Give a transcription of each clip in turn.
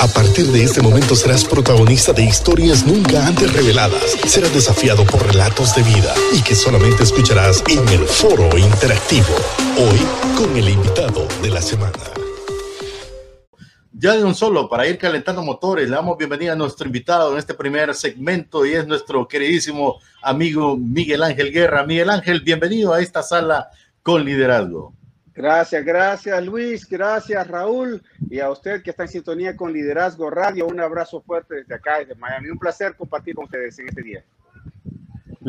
A partir de este momento serás protagonista de historias nunca antes reveladas. Serás desafiado por relatos de vida y que solamente escucharás en el foro interactivo. Hoy con el invitado de la semana. Ya de un solo, para ir calentando motores, le damos bienvenida a nuestro invitado en este primer segmento y es nuestro queridísimo amigo Miguel Ángel Guerra. Miguel Ángel, bienvenido a esta sala con liderazgo. Gracias, gracias Luis, gracias Raúl y a usted que está en sintonía con Liderazgo Radio. Un abrazo fuerte desde acá, desde Miami. Un placer compartir con ustedes en este día.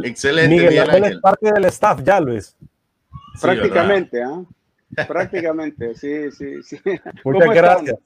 Excelente. Miguel, Miguel es parte del staff ya, Luis. Prácticamente, ¿ah? Prácticamente, sí, sí, sí. Muchas gracias.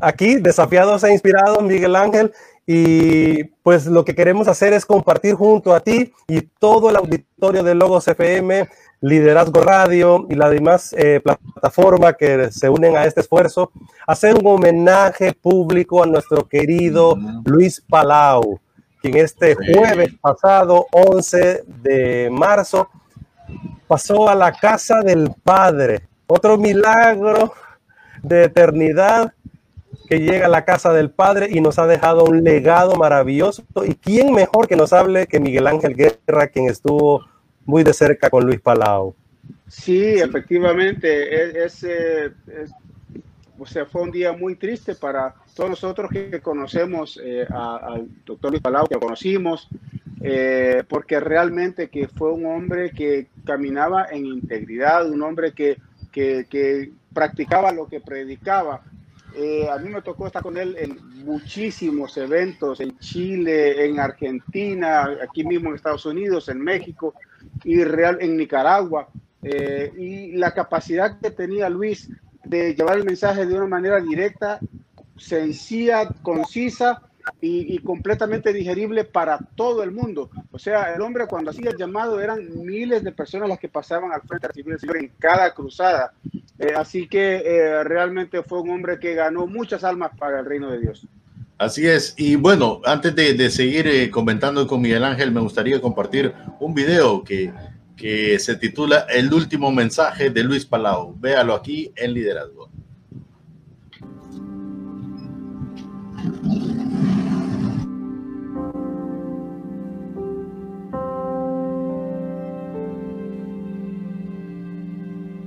Aquí, desafiados e inspirados, Miguel Ángel, y pues lo que queremos hacer es compartir junto a ti y todo el auditorio de Logos FM Liderazgo Radio y las demás eh, plataformas que se unen a este esfuerzo, hacer un homenaje público a nuestro querido Luis Palau, quien este jueves pasado, 11 de marzo, pasó a la casa del Padre. Otro milagro de eternidad que llega a la casa del Padre y nos ha dejado un legado maravilloso. ¿Y quién mejor que nos hable que Miguel Ángel Guerra, quien estuvo muy de cerca con Luis Palau. Sí, efectivamente, es, o sea, fue un día muy triste para todos nosotros que conocemos eh, al doctor Luis Palau, que lo conocimos, eh, porque realmente que fue un hombre que caminaba en integridad, un hombre que, que, practicaba lo que predicaba. Eh, a mí me tocó estar con él en muchísimos eventos, en Chile, en Argentina, aquí mismo en Estados Unidos, en México y real en Nicaragua. Eh, y la capacidad que tenía Luis de llevar el mensaje de una manera directa, sencilla, concisa y, completamente digerible para todo el mundo. O sea, el hombre cuando hacía el llamado eran miles de personas las que pasaban al frente a recibir Señor en cada cruzada. Eh, así que eh, realmente fue un hombre que ganó muchas almas para el reino de Dios. Así es. Y bueno, antes de, seguir eh, comentando con Miguel Ángel, me gustaría compartir un video que, que se titula El último mensaje de Luis Palau. Véalo aquí en Liderazgo.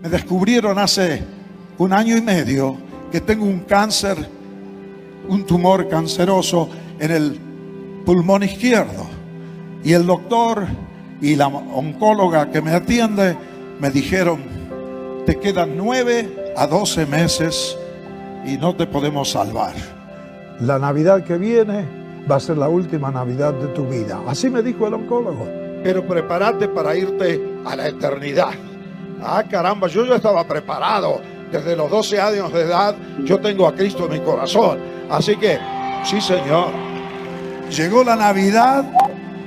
Me descubrieron hace un año y medio que tengo un cáncer un tumor canceroso en el pulmón izquierdo. Y el doctor y la oncóloga que me atiende me dijeron, te quedan nueve a doce meses y no te podemos salvar. La Navidad que viene va a ser la última Navidad de tu vida. Así me dijo el oncólogo. Pero prepárate para irte a la eternidad. Ah, caramba, yo ya estaba preparado. Desde los 12 años de edad yo tengo a Cristo en mi corazón. Así que, sí, Señor. Llegó la Navidad,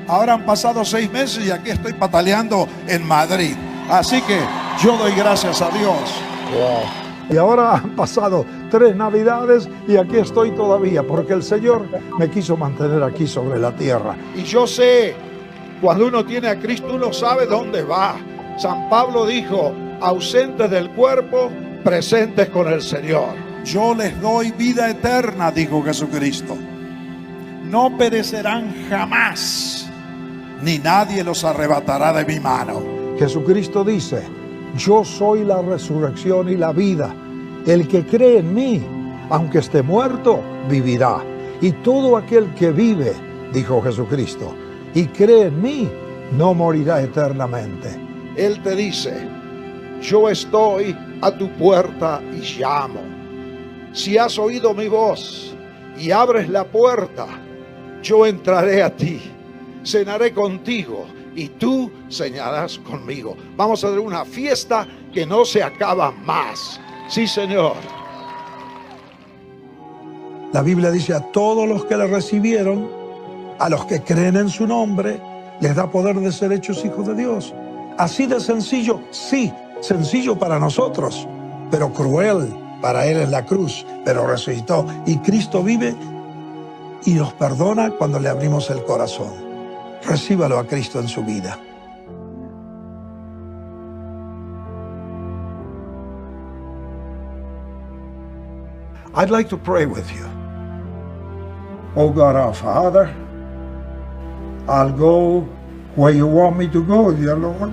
ahora han pasado seis meses y aquí estoy pataleando en Madrid. Así que yo doy gracias a Dios. Y ahora han pasado tres navidades y aquí estoy todavía, porque el Señor me quiso mantener aquí sobre la tierra. Y yo sé, cuando uno tiene a Cristo, uno sabe dónde va. San Pablo dijo, ausentes del cuerpo, presentes con el Señor. Yo les doy vida eterna, dijo Jesucristo. No perecerán jamás, ni nadie los arrebatará de mi mano. Jesucristo dice, yo soy la resurrección y la vida. El que cree en mí, aunque esté muerto, vivirá. Y todo aquel que vive, dijo Jesucristo, y cree en mí, no morirá eternamente. Él te dice, yo estoy a tu puerta y llamo. Si has oído mi voz y abres la puerta, yo entraré a ti, cenaré contigo y tú cenarás conmigo. Vamos a hacer una fiesta que no se acaba más. Sí, Señor. La Biblia dice a todos los que le recibieron, a los que creen en su nombre, les da poder de ser hechos hijos de Dios. Así de sencillo, sí, sencillo para nosotros, pero cruel para Él en la cruz, pero resucitó. Y Cristo vive y nos perdona cuando le abrimos el corazón. Recíbalo a Cristo en su vida. I'd like to pray with you. Oh God, our Father, I'll go where you want me to go, dear Lord.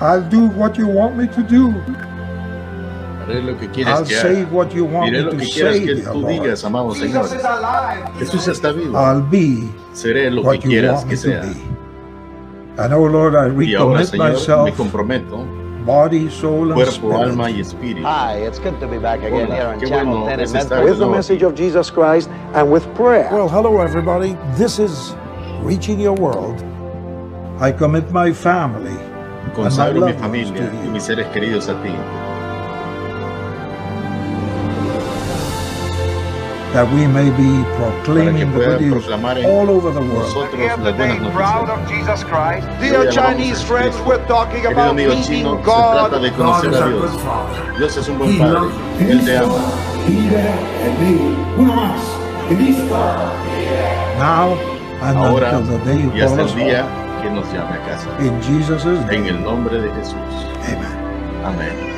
I'll do what you want me to do. Haré lo que quieres I'll que say what you want Diré me lo to quieras say, que dear tú Lord. digas, amado Señor. Jesus is alive. Está vivo. I'll be Seré lo que what you quieras want que me to sea. be. And oh Lord, I Y ahora, recommit Señor, me myself, comprometo, body, soul, and cuerpo, spirit. alma y espíritu. Hi, it's good to be back again Hola, here on qué Channel bueno 10 es in estar Medford de with the nuevo message of Jesus Christ and with prayer. Well, hello, everybody. This is Reaching Your World. I commit my family Consagro mi loved ones familia to y you. mis seres queridos a ti. that we may be proclaiming the good news all over the world. nosotros Here las today, proud of Jesus Christ. Dear Chinese friends, we're talking about meeting chino, se trata God. de conocer a Dios. Dios es un buen Padre. Él te ama. Now and Ahora day you y hasta el día que nos llame a casa. In Jesus' En el nombre de Jesús. Amen. Amén.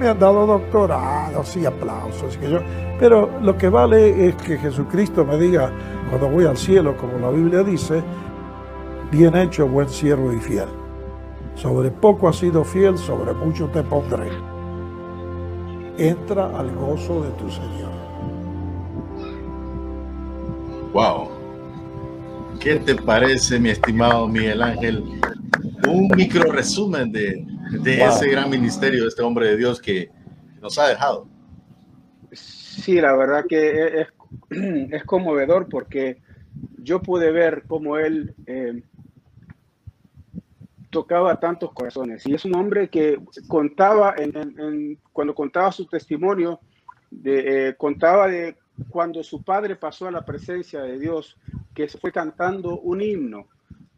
me han dado doctorados y aplausos. Que yo, pero lo que vale es que Jesucristo me diga, cuando voy al cielo, como la Biblia dice, bien hecho, buen siervo y fiel. Sobre poco has sido fiel, sobre mucho te pondré. Entra al gozo de tu Señor. Wow. ¿Qué te parece, mi estimado Miguel Ángel? Un micro resumen de, de Wow. ese gran ministerio de este hombre de Dios que nos ha dejado. Sí, la verdad que es, es conmovedor porque yo pude ver cómo él eh, tocaba tantos corazones. Y es un hombre que contaba, en, en- en- cuando contaba su testimonio, de, eh, contaba de cuando su padre pasó a la presencia de Dios, que se fue cantando un himno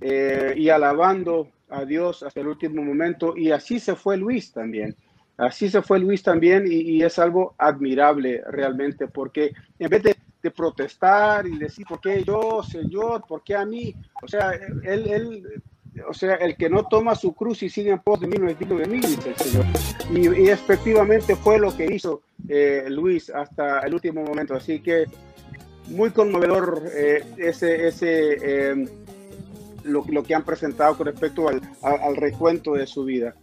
eh, y alabando a Dios hasta el último momento. Y así se fue Luis también. Así se fue Luis también y, es algo admirable realmente porque en vez de, protestar y decir, ¿por qué yo, Señor? ¿Por qué a mí? O sea, él, o sea, el que no toma su cruz y sigue en pos de mí no es digno de mí, dice el Señor. Y, y efectivamente fue lo que hizo eh, Luis hasta el último momento. Así que muy conmovedor eh, ese, ese eh, lo, lo que han presentado con respecto al, al- al recuento de su vida.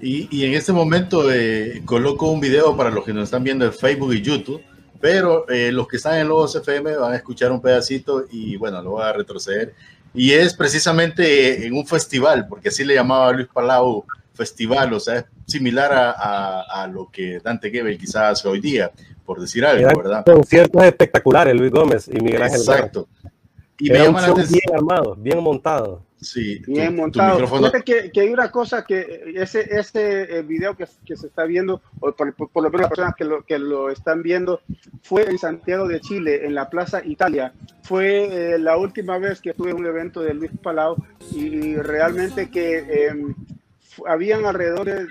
Y, y en este momento eh, coloco un video para los que nos están viendo en Facebook y YouTube, pero eh, los que están en Logos FM van a escuchar un pedacito y bueno, lo voy a retroceder. Y es precisamente en un festival, porque así le llamaba Luis Palau festival, o sea, es similar a, a- a lo que Dante Gebel quizás hace hoy día, por decir algo, Eran ¿verdad? conciertos espectaculares, Luis Gómez y Miguel Ángel. Exacto. Y me un llama la atención. bien armado, bien montado. Sí, Bien tu montado. Fíjate que, que hay una cosa que ese, ese eh, video que, que se está viendo, o por, por- por lo menos las personas que lo, que lo están viendo, fue en Santiago de Chile, en la Plaza Italia. Fue eh, la última vez que tuve un evento de Luis Palau y realmente que eh, fu- habían alrededor de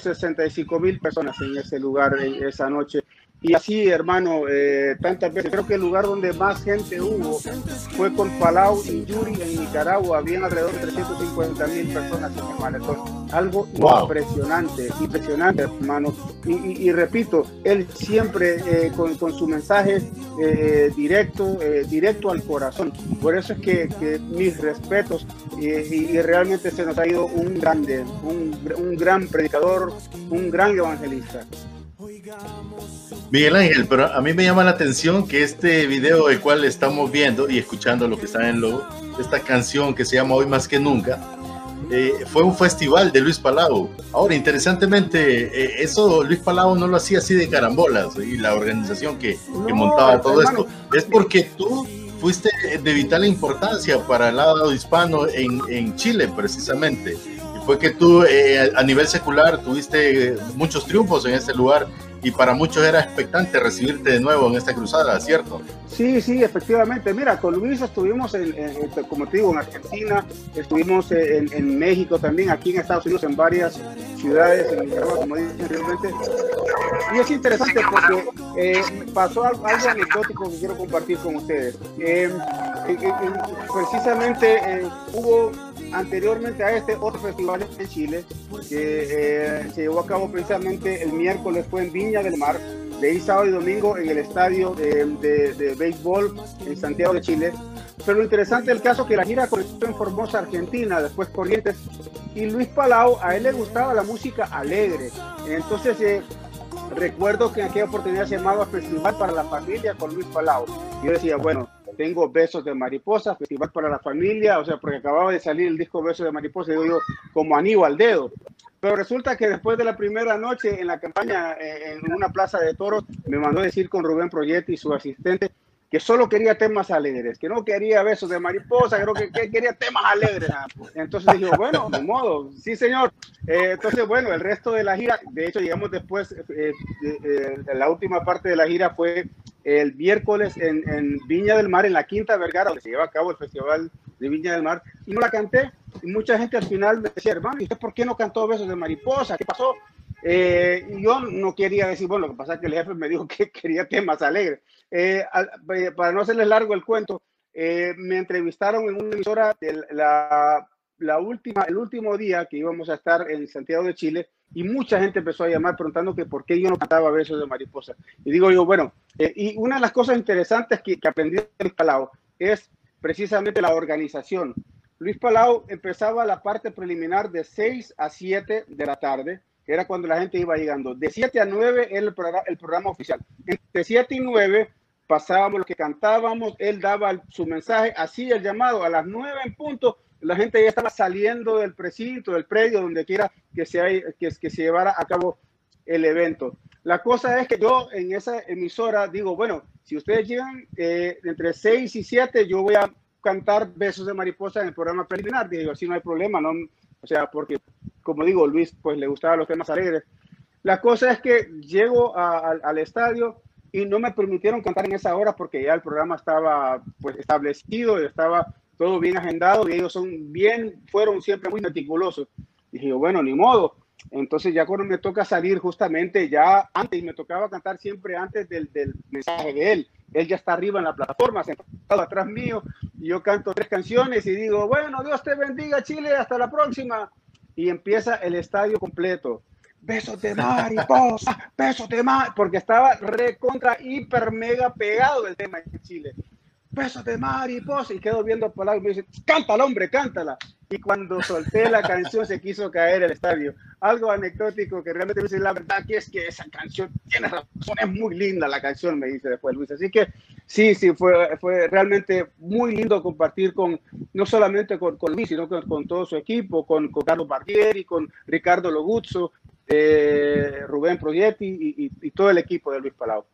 65 mil personas en ese lugar en esa noche. Y así, hermano, eh, tantas veces. Creo que el lugar donde más gente hubo fue con Palau y Yuri en Nicaragua. Habían alrededor de 350 mil personas en el malecón. Algo Wow. impresionante, impresionante, hermano. Y, y- y repito, él siempre eh, con, con su mensaje eh, directo, directo al corazón. Por eso es que, que mis respetos y, y- y realmente se nos ha ido un grande, un, un gran predicador, un gran evangelista. Miguel Ángel, pero a mí me llama la atención que este video el cual estamos viendo y escuchando lo que está en lo, esta canción que se llama Hoy más que nunca, eh, fue un festival de Luis Palau. Ahora, interesantemente, eh, eso Luis Palau no lo hacía así de carambolas y la organización que, que No, montaba todo hermano. esto. Es porque tú fuiste de vital importancia para el lado hispano en, en Chile, precisamente. Y fue que tú eh, a nivel secular tuviste muchos triunfos en este lugar y para muchos era expectante recibirte de nuevo en esta cruzada, ¿cierto? Sí, sí, efectivamente. Mira, con Luis estuvimos, en, en- como te digo, en Argentina, estuvimos en, México también, aquí en Estados Unidos, en varias ciudades, en Nicaragua, como dije anteriormente. Y es interesante porque eh, pasó algo, anecdótico que quiero compartir con ustedes. Eh, eh, eh, precisamente hubo anteriormente a este otro festival en Chile, que eh, se llevó a cabo precisamente el miércoles, fue en Viña del Mar, de ahí sábado y domingo en el estadio de, de, de béisbol en Santiago de Chile. Pero lo interesante del caso es que la gira comenzó en Formosa, Argentina, después Corrientes, y Luis Palau, a él le gustaba la música alegre. Entonces, eh, recuerdo que en aquella oportunidad se llamaba Festival para la Familia con Luis Palau. Yo decía, bueno, tengo Besos de Mariposa, Festival para la Familia, o sea, porque acababa de salir el disco Besos de Mariposa, digo yo, como anillo al dedo. Pero resulta que después de la primera noche en la campaña eh, en una plaza de toros, me mandó a decir con Rubén Proyetti, su asistente, que solo quería temas alegres, que no quería besos de mariposa, creo que, que quería temas alegres. Entonces dije, bueno, de modo, sí señor. Eh, entonces, bueno, el resto de la gira, de hecho llegamos después, eh, eh, la última parte de la gira fue el miércoles en, en, Viña del Mar, en la Quinta Vergara, donde se lleva a cabo el Festival de Viña del Mar, y no la canté. Y mucha gente al final me decía, hermano, ¿y usted por qué no cantó besos de mariposa? ¿Qué pasó? Eh, yo no quería decir, bueno, lo que pasa es que el jefe me dijo que quería temas alegres. Eh, eh, para no hacerles largo el cuento, eh, me entrevistaron en una emisora de la, la, última, el último día que íbamos a estar en Santiago de Chile y mucha gente empezó a llamar preguntando que por qué yo no cantaba besos de mariposa. Y digo yo, bueno, eh, y una de las cosas interesantes que, que aprendí de Luis Palau es precisamente la organización. Luis Palau empezaba la parte preliminar de 6 a 7 de la tarde, que era cuando la gente iba llegando. De 7 a 9 era el el programa oficial. Entre 7 y 9 pasábamos lo que cantábamos, él daba su mensaje, así el llamado a las 9 en punto, la gente ya estaba saliendo del precinto, del predio, donde quiera que se, que, se llevara a cabo el evento. La cosa es que yo en esa emisora digo, bueno, si ustedes llegan eh, entre 6 y 7, yo voy a cantar Besos de Mariposa en el programa preliminar. Digo, así no hay problema, ¿no? O sea, porque, como digo, Luis, pues le gustaban los temas alegres. La cosa es que llego al estadio y no me permitieron cantar en esa hora porque ya el programa estaba pues establecido, estaba todo bien agendado y ellos son bien, fueron siempre muy meticulosos. Dije, bueno, ni modo. Entonces ya cuando me toca salir justamente ya antes, me tocaba cantar siempre antes del, del mensaje de él. Él ya está arriba en la plataforma, sentado atrás mío, y yo canto tres canciones y digo, bueno, Dios te bendiga Chile, hasta la próxima. Y empieza el estadio completo besos de mariposa, besos de mar, porque estaba recontra, hiper, mega pegado del tema en Chile. Besos de mariposa, y quedo viendo por lado y me dice, cántala, hombre, cántala. Y cuando solté la canción se quiso caer el estadio. Algo anecdótico que realmente me dice, la verdad que es que esa canción, tiene razón, es muy linda la canción, me dice después Luis. Así que sí, sí, fue, fue realmente muy lindo compartir con, no solamente con, con Luis, sino con, con, todo su equipo, con, con Carlos Barbieri, con Ricardo Loguzzo, eh, Rubén Proyetti y, y, y, todo el equipo de Luis Palau.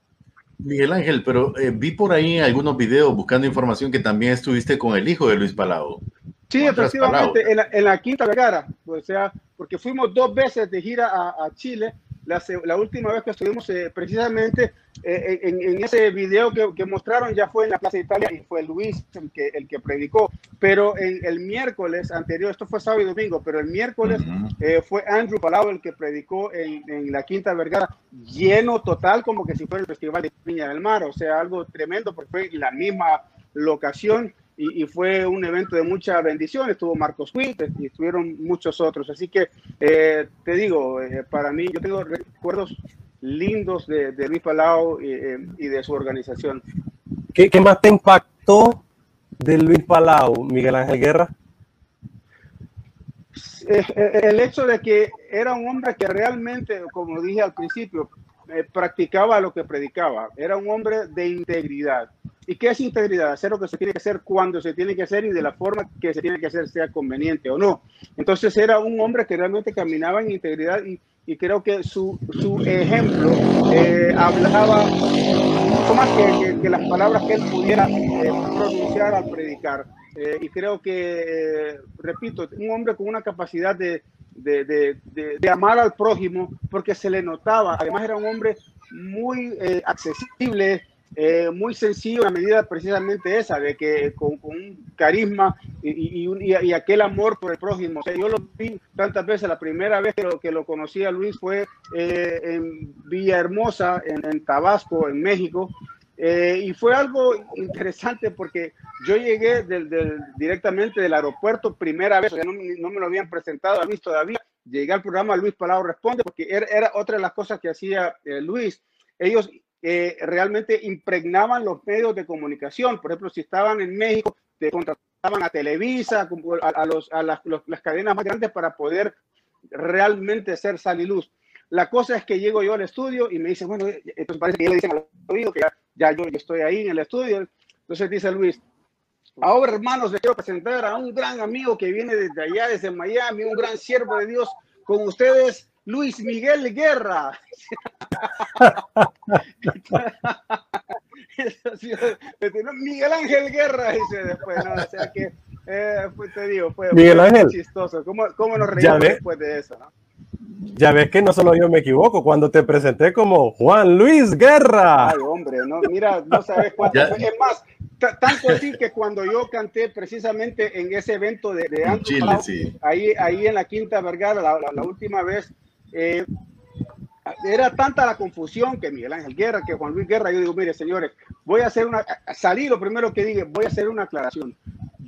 Miguel Ángel, pero eh, vi por ahí algunos videos buscando información que también estuviste con el hijo de Luis Palau. Sí, efectivamente, en la, en la, Quinta Vergara, o sea, porque fuimos dos veces de gira a, a Chile la, la, última vez que estuvimos eh, precisamente eh, en, en, ese video que, que, mostraron ya fue en la Plaza de Italia y fue Luis el que, el que predicó, pero en, el miércoles anterior, esto fue sábado y domingo, pero el miércoles uh -huh. eh, fue Andrew Palau el que predicó en, en, la Quinta Vergara, lleno total como que si fuera el Festival de Viña del Mar, o sea, algo tremendo porque fue la misma locación y, y, fue un evento de mucha bendición. Estuvo Marcos Witt y estuvieron muchos otros. Así que eh, te digo, eh, para mí, yo tengo recuerdos lindos de, de Luis Palau y, eh, y, de su organización. ¿Qué, ¿Qué, más te impactó de Luis Palau, Miguel Ángel Guerra? Eh, el hecho de que era un hombre que realmente, como dije al principio, eh, practicaba lo que predicaba. Era un hombre de integridad. ¿Y qué es integridad? Hacer lo que se tiene que hacer cuando se tiene que hacer y de la forma que se tiene que hacer, sea conveniente o no. Entonces era un hombre que realmente caminaba en integridad y, y creo que su, su ejemplo eh, hablaba mucho más que, que, que, las palabras que él pudiera eh, pronunciar al predicar. Eh, y creo que, repito, un hombre con una capacidad de, de, de, de, amar al prójimo porque se le notaba. Además era un hombre muy eh, accesible, eh, muy sencillo a medida precisamente esa, de que con, con un carisma y, y, y, y, aquel amor por el prójimo. O sea, yo lo vi tantas veces, la primera vez que lo, que lo conocí a Luis fue eh, en Villahermosa, en, en Tabasco, en México, Eh, y fue algo interesante porque yo llegué del, del, directamente del aeropuerto primera vez, o sea, no, no, me lo habían presentado a Luis todavía. Llegué al programa Luis Palau Responde porque era, era otra de las cosas que hacía eh, Luis. Ellos eh, realmente impregnaban los medios de comunicación. Por ejemplo, si estaban en México, te contrataban a Televisa, a, a, los, a las, los, las, cadenas más grandes para poder realmente ser sal y luz. La cosa es que llego yo al estudio y me dicen, bueno, entonces parece que ya le dicen al oído que ya, ya yo, yo estoy ahí en el estudio. Entonces dice Luis, ahora hermanos, les quiero presentar a un gran amigo que viene desde allá, desde Miami, un gran siervo de Dios, con ustedes, Luis Miguel Guerra. Miguel Ángel Guerra, dice después, ¿no? O sea que, eh, pues te digo, fue, Miguel fue Ángel. chistoso. ¿Cómo, cómo nos reímos después de eso, no? Ya ves que no solo yo me equivoco cuando te presenté como Juan Luis Guerra. Ay, hombre, no, mira, no sabes cuántas Es más, tanto así que cuando yo canté precisamente en ese evento de, de Chile, Pau, sí. ahí, ahí en la Quinta Vergara, la, la, la última vez, eh, era tanta la confusión que Miguel Ángel Guerra, que Juan Luis Guerra, yo digo, mire, señores, voy a hacer una, salí lo primero que dije, voy a hacer una aclaración.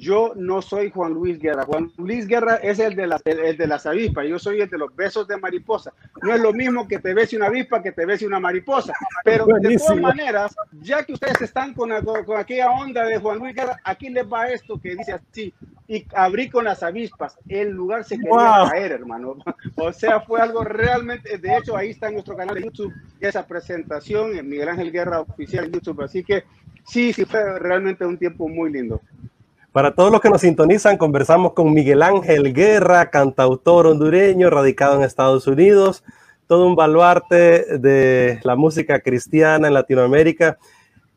Yo no soy Juan Luis Guerra. Juan Luis Guerra es el de, las, el, el de las avispas. Yo soy el de los besos de mariposa. No es lo mismo que te bese una avispa que te bese una mariposa. Pero de todas maneras, ya que ustedes están con, con, con, aquella onda de Juan Luis Guerra, aquí les va esto que dice así. Y abrí con las avispas. El lugar se quería wow. caer, hermano. O sea, fue algo realmente. De hecho, ahí está en nuestro canal de YouTube esa presentación en Miguel Ángel Guerra oficial en YouTube. Así que sí, sí, fue realmente un tiempo muy lindo. Para todos los que nos sintonizan, conversamos con Miguel Ángel Guerra, cantautor hondureño, radicado en Estados Unidos, todo un baluarte de la música cristiana en Latinoamérica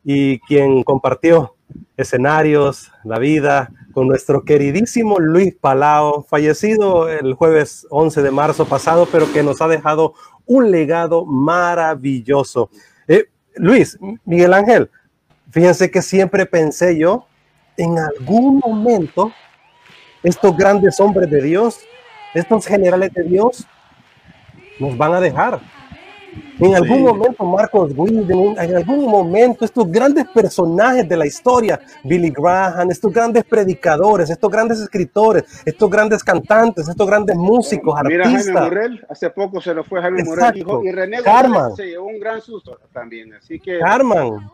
y quien compartió escenarios, la vida con nuestro queridísimo Luis Palao, fallecido el jueves 11 de marzo pasado, pero que nos ha dejado un legado maravilloso. Eh, Luis, Miguel Ángel, fíjense que siempre pensé yo en algún momento estos grandes hombres de Dios, estos generales de Dios, nos van a dejar. En algún sí. momento Marcos Witt, en algún momento estos grandes personajes de la historia, Billy Graham, estos grandes predicadores, estos grandes escritores, estos grandes cantantes, estos grandes músicos, Mira, artistas. Jaime Morel, hace poco se lo fue Jaime Exacto. Morel y René Carman. se llevó un gran susto también, así que Carman.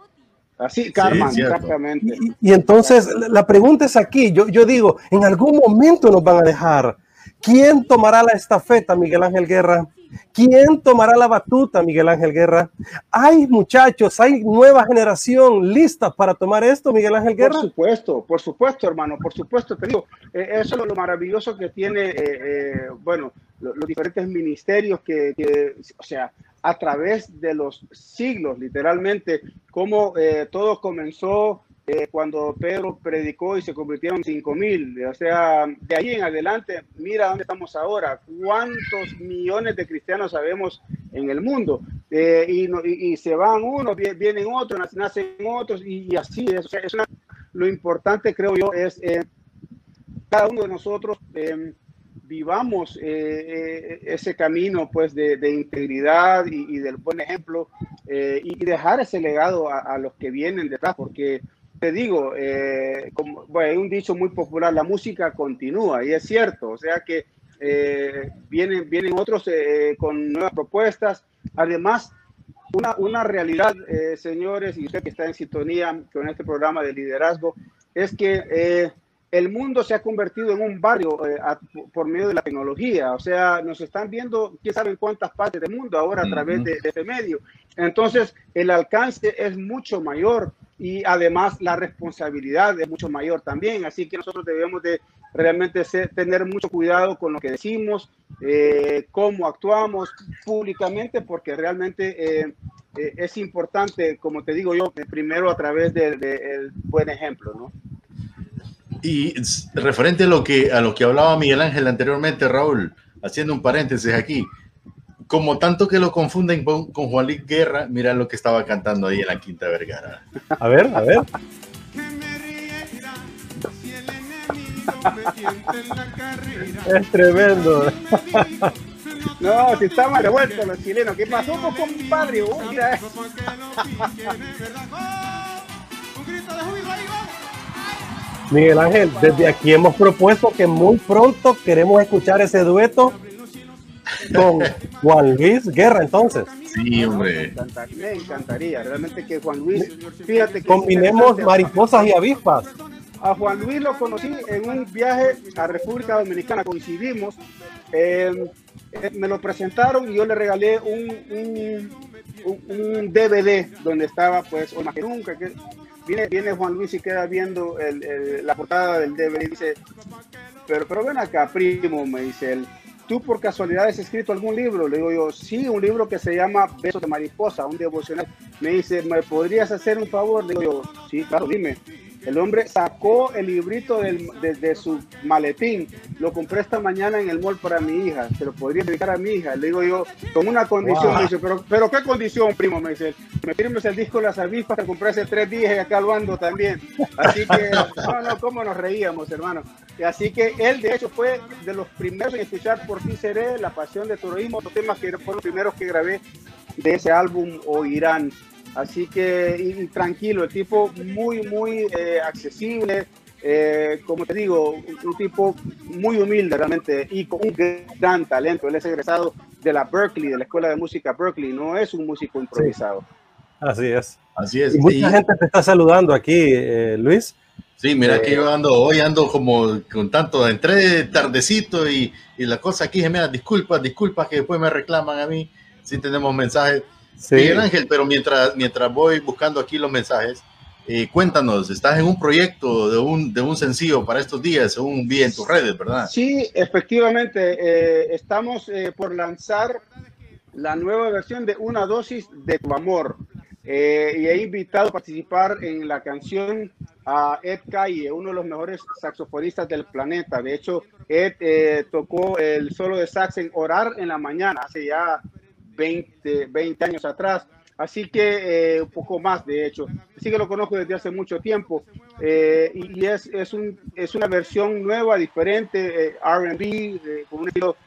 Así, Carmen, Sí, exactamente. Y, y, entonces la pregunta es aquí, yo, yo digo, en algún momento nos van a dejar. ¿Quién tomará la estafeta, Miguel Ángel Guerra? ¿Quién tomará la batuta, Miguel Ángel Guerra? Hay muchachos, hay nueva generación lista para tomar esto, Miguel Ángel Guerra. Por supuesto, por supuesto, hermano, por supuesto, te digo, eh, eso es lo maravilloso que tiene, eh, eh, bueno, los, los, diferentes ministerios que, que, o sea, a través de los siglos, literalmente, como eh, todo comenzó eh, cuando Pedro predicó y se convirtieron cinco mil. O sea, de ahí en adelante, mira dónde estamos ahora, cuántos millones de cristianos sabemos en el mundo. Eh, y, y, y, se van unos, vienen otros, nacen otros, y, y así es. O sea, es una, lo importante, creo yo, es eh, cada uno de nosotros eh, vivamos eh, eh, ese camino pues de, de integridad y, y, del buen ejemplo eh, y dejar ese legado a, a, los que vienen detrás, porque te digo, eh, como, bueno, hay un dicho muy popular, la música continúa y es cierto, o sea que eh, vienen, vienen otros eh, con nuevas propuestas, además una, una realidad, señores, y usted que está en sintonía con este programa de liderazgo, es que el mundo se ha convertido en un barrio eh, a, por medio de la tecnología. O sea, nos están viendo, quién sabe en cuántas partes del mundo ahora a través de, de este medio. Entonces, el alcance es mucho mayor y además la responsabilidad es mucho mayor también. Así que nosotros debemos de realmente ser, tener mucho cuidado con lo que decimos, eh, cómo actuamos públicamente, porque realmente eh, eh, es importante, como te digo yo, primero a través del de, de buen ejemplo, ¿no? Y referente a lo que a lo que hablaba Miguel Ángel anteriormente, Raúl, haciendo un paréntesis aquí, como tanto que lo confunden con, con Juan Luis Guerra, mira lo que estaba cantando ahí en la Quinta Vergara. A ver, a ver. es tremendo. No, si estamos revueltos los chilenos. ¿Qué pasó, pues, compadre? Uy, mira eso. Miguel Ángel, desde aquí hemos propuesto que muy pronto queremos escuchar ese dueto con Juan Luis Guerra, entonces. Sí, hombre. Me encantaría, realmente que Juan Luis, fíjate que Combinemos mariposas y avispas. A Juan Luis lo conocí en un viaje a República Dominicana, coincidimos. eh, eh, me lo presentaron y yo le regalé un, un, un- un DVD donde estaba, pues, o más que nunca. Que viene, viene Juan Luis y queda viendo el- el- la portada del DVD y dice: pero, pero ven acá, primo, me dice él. ¿Tú por casualidad has escrito algún libro? Le digo yo, sí, un libro que se llama Besos de Mariposa, un devocional. Me dice, ¿me podrías hacer un favor? Le digo yo, sí, claro, dime. El hombre sacó el librito del- de, de su maletín, lo compré esta mañana en el mall para mi hija, se lo podría dedicar a mi hija. Le digo yo, con una condición, Wow. me dice, pero, pero ¿qué condición, primo? Me dice, me firmes el disco Las Avispas que compré hace tres días y acá lo ando también. Así que, no, no, cómo nos reíamos, hermano. Así que él, de hecho, fue de los primeros en escuchar Por ti seré, La pasión de tu heroísmo, otros temas que fueron los primeros que grabé de ese álbum o Irán. Así que, y, y tranquilo, el tipo muy, muy eh, accesible, eh, como te digo, un, un tipo muy humilde realmente y con un gran talento. Él es egresado de la Berkeley, de la Escuela de Música Berkeley, no es un músico improvisado. Así es. Así es. Y mucha Y- gente te está saludando aquí, eh, Luis. Sí, mira Eh, que yo ando, hoy ando como con tanto, entré tardecito y, y la cosa aquí, mira, disculpas, disculpas que después me reclaman a mí, si tenemos mensajes. Sí. Miguel Ángel, pero mientras, mientras voy buscando aquí los mensajes, eh, cuéntanos, estás en un proyecto de un, de un sencillo para estos días, según vi en tus redes, ¿verdad? Sí, efectivamente, eh, estamos eh, por lanzar la nueva versión de Una dosis de tu amor. Eh, y he invitado a participar en la canción a Ed Calle, uno de los mejores saxofonistas del planeta. De hecho, Ed eh, tocó el solo de sax en Orar en la mañana, hace ya 20, 20 años atrás. Así que eh, un poco más, de hecho. Así que lo conozco desde hace mucho tiempo. Eh, y es, es, un, es una versión nueva, diferente, eh, RB, con un estilo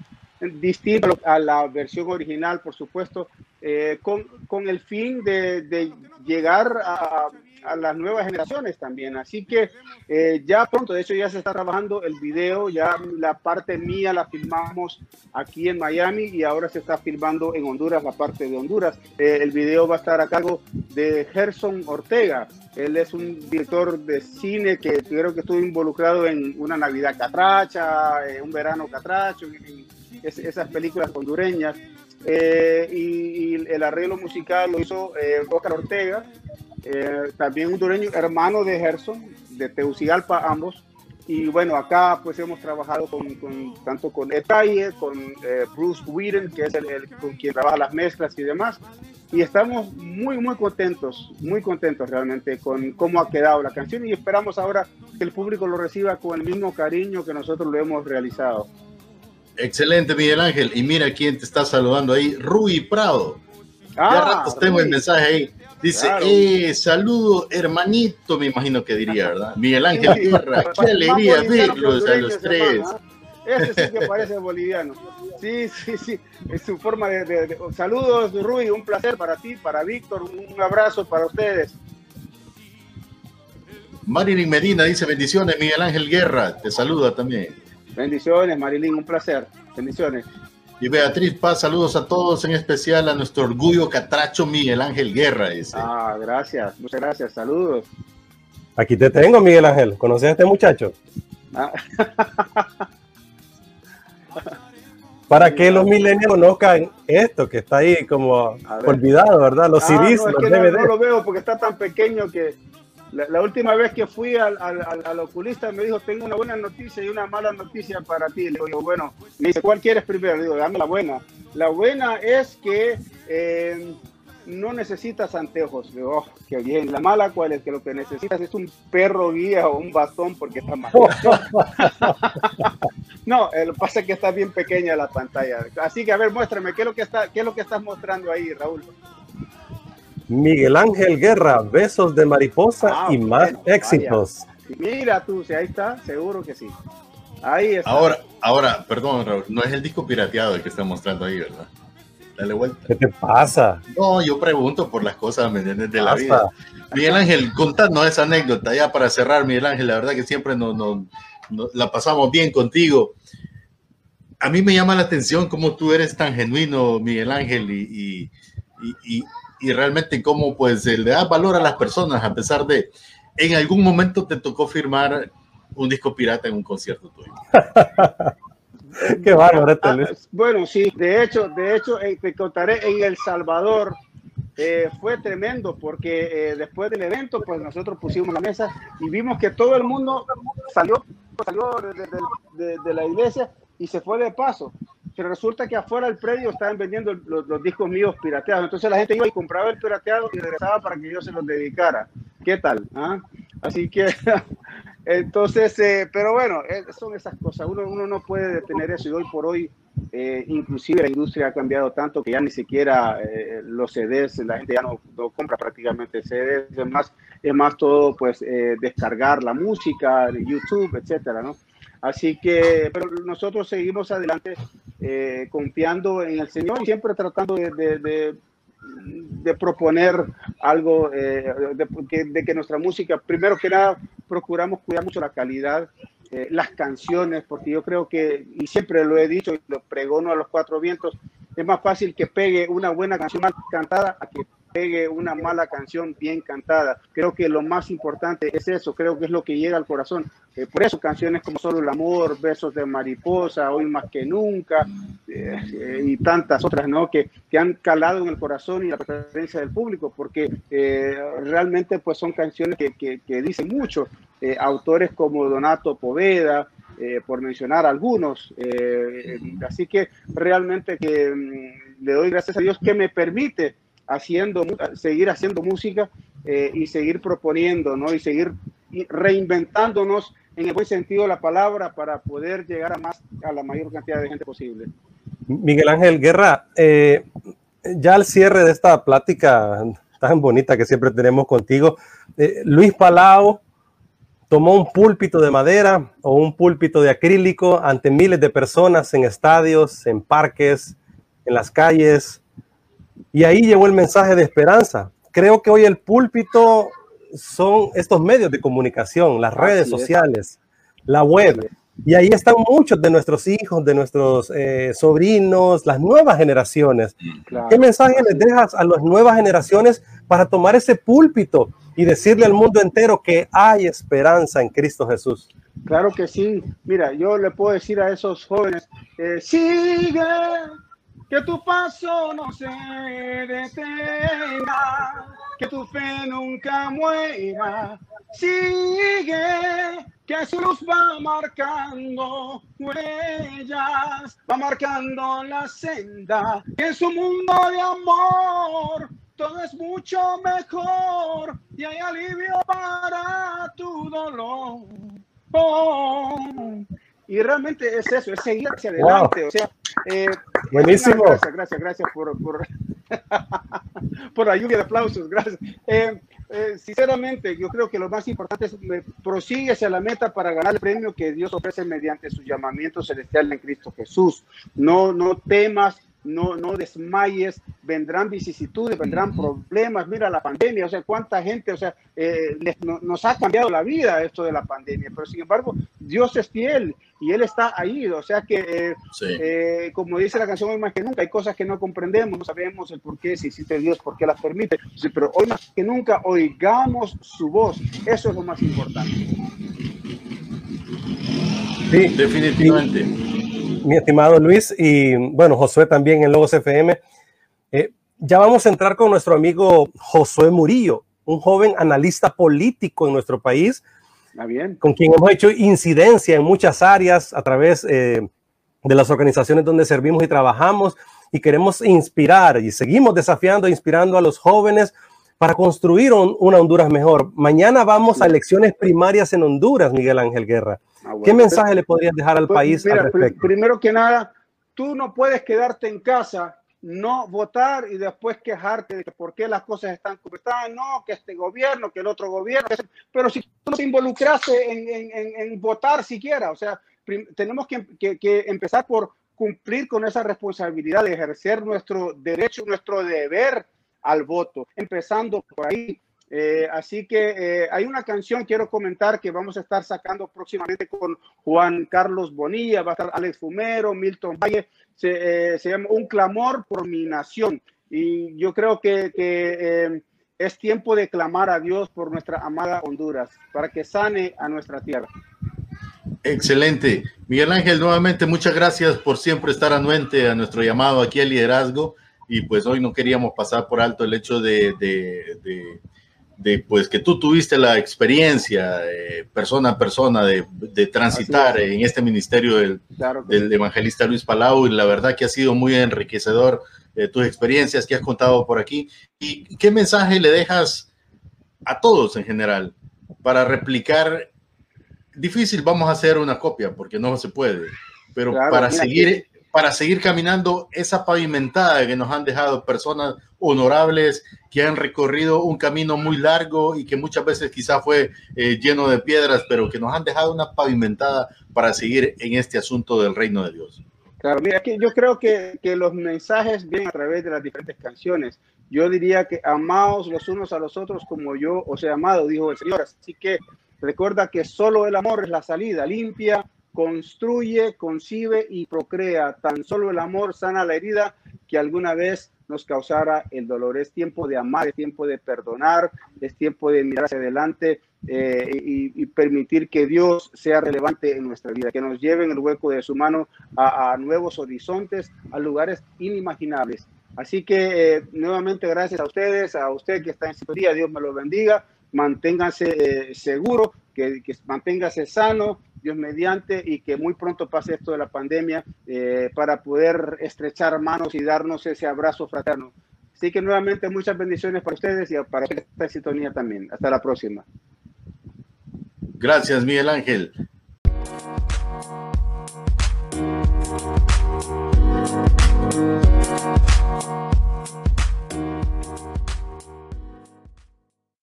distinto a la versión original, por supuesto, eh, con, con el fin de, de llegar a, a las nuevas generaciones también. Así que eh, ya pronto, de hecho ya se está trabajando el video, ya la parte mía la filmamos aquí en Miami y ahora se está filmando en Honduras, la parte de Honduras. Eh, el video va a estar a cargo de Gerson Ortega. Él es un director de cine que creo que estuvo involucrado en una Navidad catracha, eh, un verano catracho, en- es- esas películas hondureñas. Eh, y, y el arreglo musical lo hizo eh, Oscar Ortega, eh, también hondureño, hermano de Gerson, de Tegucigalpa ambos. Y bueno, acá pues hemos trabajado con, con- tanto con Etaye, con eh, Bruce Whedon, que es el, el con quien trabaja las mezclas y demás. Y estamos muy, muy contentos, muy contentos realmente con cómo ha quedado la canción y esperamos ahora que el público lo reciba con el mismo cariño que nosotros lo hemos realizado. Excelente, Miguel Ángel. Y mira quién te está saludando ahí, Rui Prado. ya ratos tengo el mensaje ahí. Dice, Claro. eh, saludo, hermanito, me imagino que diría, ¿verdad? Miguel Ángel Guerra, qué alegría verlos a los tres. ¿eh? Ese sí que parece boliviano. Sí, sí, sí. Es su forma de, de- de- Saludos, Rui. Un placer para ti, para Víctor. Un abrazo para ustedes. Marilyn Medina dice, bendiciones, Miguel Ángel Guerra, te saluda también. Bendiciones, Marilyn. Un placer. Bendiciones. Y Beatriz Paz, saludos a todos, en especial a nuestro orgullo catracho Miguel Ángel Guerra, dice. Ah, gracias. Muchas gracias. Saludos. Aquí te tengo, Miguel Ángel. ¿Conoces a este muchacho? Ah, Para que los millennials conozcan esto que está ahí como ver. olvidado, ¿verdad? Los Ah, CDs, no, los no, no lo veo porque está tan pequeño que la, última vez que fui al oculista me dijo, tengo una buena noticia y una mala noticia para ti. Le digo, bueno, me dice, ¿cuál quieres primero? Le digo, dame la buena. La buena es que eh, no necesitas anteojos. Le digo, oh, qué bien. La mala, ¿cuál es? Que lo que necesitas es un perro guía o un bastón porque está mal. No, eh, lo que pasa es que está bien pequeña la pantalla. Así que, a ver, muéstrame, ¿qué es lo que, está, qué es lo que estás mostrando ahí, Raúl? Miguel Ángel Guerra, besos de mariposa Ah, y más bueno, vaya. éxitos. Mira tú, si ahí está, seguro que sí. Ahí está. Ahora, ahora, perdón, Raúl, no es el disco pirateado el que está mostrando ahí, ¿verdad? Dale vuelta. ¿Qué te pasa? No, yo pregunto por las cosas, ¿me entiendes? De la vida. Miguel Ángel, contadnos esa anécdota ya para cerrar, Miguel Ángel. La verdad que siempre nos, nos- nos- la pasamos bien contigo. A mí me llama la atención cómo tú eres tan genuino, Miguel Ángel, y, y, y- y- realmente cómo pues le das valor a las personas, a pesar de en algún momento te tocó firmar un disco pirata en un concierto tuyo. Qué bárbaro este Ah, Luis. bueno, sí, de hecho, de hecho, eh, te contaré en El Salvador. eh, fue tremendo porque eh, después del evento, pues nosotros pusimos la mesa y vimos que todo el mundo salió, salió de, de- de- de la iglesia y se fue de paso. Pero resulta que afuera del predio estaban vendiendo los, discos míos pirateados. Entonces la gente iba y compraba el pirateado y regresaba para que yo se los dedicara. ¿Qué tal? ah? Así que Entonces, eh, pero bueno, eh, son esas cosas. Uno, uno no puede detener eso. Y hoy por hoy, eh, inclusive la industria ha cambiado tanto que ya ni siquiera eh, los CDs, la gente ya no, compra prácticamente CDs. Es más, es más todo, pues, descargar la música, YouTube, etcétera, ¿no? Así que, pero nosotros seguimos adelante eh, confiando en el Señor y siempre tratando de, de- proponer algo, eh, de que nuestra música, primero que nada, procuramos cuidar mucho la calidad, eh, las canciones, porque yo creo que, y siempre lo he dicho y lo pregono a los cuatro vientos, es más fácil que pegue una buena canción mal cantada a que pegue una mala canción bien cantada. Creo que lo más importante es eso, creo que es lo que llega al corazón. Eh, por eso canciones como Solo el Amor, Besos de Mariposa, Hoy más que nunca, eh, eh, y tantas otras, ¿no? Que, que han calado en el corazón y la preferencia del público, porque eh, realmente pues son canciones que, que, que dicen mucho. Eh, autores como Donato Poveda, eh, por mencionar algunos. Eh, así que realmente que mm, le doy gracias a Dios que me permite haciendo, seguir haciendo música eh, y seguir proponiendo, ¿no? Y seguir reinventándonos en el buen sentido de la palabra para poder llegar a más a la mayor cantidad de gente posible. Miguel Ángel Guerra, eh, ya al cierre de esta plática tan bonita que siempre tenemos contigo, eh, Luis Palau tomó un púlpito de madera o un púlpito de acrílico ante miles de personas en estadios, en parques, en las calles, y ahí llevó el mensaje de esperanza. Creo que hoy el púlpito son estos medios de comunicación, las redes sociales, la web. Y ahí están muchos de nuestros hijos, de nuestros eh, sobrinos, las nuevas generaciones. Claro. ¿Qué mensaje les dejas a las nuevas generaciones para tomar ese púlpito y decirle al mundo entero que hay esperanza en Cristo Jesús? Claro que sí. Mira, yo le puedo decir a esos jóvenes, eh, sigue, que tu paso no se detenga, que tu fe nunca muera. Sigue, que su luz va marcando huellas, va marcando la senda, que en su mundo de amor todo es mucho mejor y hay alivio para tu dolor. Oh. Y realmente es eso, es seguir hacia adelante. O sea, eh, Buenísimo. Gracias, gracias, gracias por, por, por la lluvia de aplausos. Gracias. Eh, eh, sinceramente, yo creo que lo más importante es eh, prosigue hacia la meta para ganar el premio que Dios ofrece mediante su llamamiento celestial en Cristo Jesús. No, no temas, no, no desmayes, vendrán vicisitudes, vendrán problemas. Mira la pandemia, o sea, cuánta gente, o sea, eh, les- no- nos ha cambiado la vida esto de la pandemia, pero sin embargo, Dios es fiel y Él está ahí, o sea que, eh, Sí. eh, como dice la canción, hoy más que nunca, hay cosas que no comprendemos, no sabemos el por qué, si existe Dios, por qué las permite, Sí, pero hoy más que nunca oigamos su voz, eso es lo más importante. Sí, Definitivamente. Mi estimado Luis y bueno, Josué también en Logos FM. Eh, ya vamos a entrar con nuestro amigo Josué Murillo, un joven analista político en nuestro país, ¿Está bien? con quien hemos hecho incidencia en muchas áreas a través eh, de las organizaciones donde servimos y trabajamos y queremos inspirar y seguimos desafiando e inspirando a los jóvenes para construir un- una Honduras mejor. Mañana vamos a elecciones primarias en Honduras, Miguel Ángel Guerra. Ah, bueno. ¿Qué mensaje le podrías dejar al Pues, país mira, al respecto? primero que nada, tú no puedes quedarte en casa, no votar y después quejarte de que por qué las cosas están como están, no, que este gobierno, que el otro gobierno, que pero si tú no te involucraste en, en- en- en votar siquiera, o sea, tenemos que, que, empezar por cumplir con esa responsabilidad de ejercer nuestro derecho, nuestro deber al voto, empezando por ahí. Eh, así que eh, hay una canción, quiero comentar, que vamos a estar sacando próximamente con Juan Carlos Bonilla, va a estar Alex Fumero, Milton Valle, se, se llama Un clamor por mi nación. Y yo creo que, es tiempo de clamar a Dios por nuestra amada Honduras, para que sane a nuestra tierra. Excelente. Miguel Ángel, nuevamente muchas gracias por siempre estar anuente a nuestro llamado aquí al liderazgo. Y pues hoy no queríamos pasar por alto el hecho de, pues que tú tuviste la experiencia eh, persona a persona de, transitar en este ministerio del, del evangelista Luis Palau y la verdad que ha sido muy enriquecedor tus experiencias que has contado por aquí. ¿Y qué mensaje le dejas a todos en general para replicar? Difícil, vamos a hacer una copia porque no se puede, pero para seguir, para seguir caminando esa pavimentada que nos han dejado personas honorables que han recorrido un camino muy largo y que muchas veces quizá fue eh, lleno de piedras, pero que nos han dejado una pavimentada para seguir en este asunto del reino de Dios. Claro, mira, yo creo que, que, los mensajes vienen a través de las diferentes canciones. Yo diría que amaos los unos a los otros como yo os he amado, dijo el Señor. Así que recuerda que solo el amor es la salida, limpia, construye, concibe y procrea. Tan solo el amor sana la herida que alguna vez nos causara el dolor. Es tiempo de amar, es tiempo de perdonar, es tiempo de mirar hacia adelante eh, y, permitir que Dios sea relevante en nuestra vida, que nos lleve en el hueco de su mano a, nuevos horizontes, a lugares inimaginables. Así que eh, nuevamente gracias a ustedes, a usted que está en sintonía, Dios me lo bendiga, manténgase eh, seguro, que, que manténgase sano, Dios mediante, y que muy pronto pase esto de la pandemia para poder estrechar manos y darnos ese abrazo fraterno. Así que nuevamente muchas bendiciones para ustedes y para esta sintonía también. Hasta la próxima. Gracias, Miguel Ángel.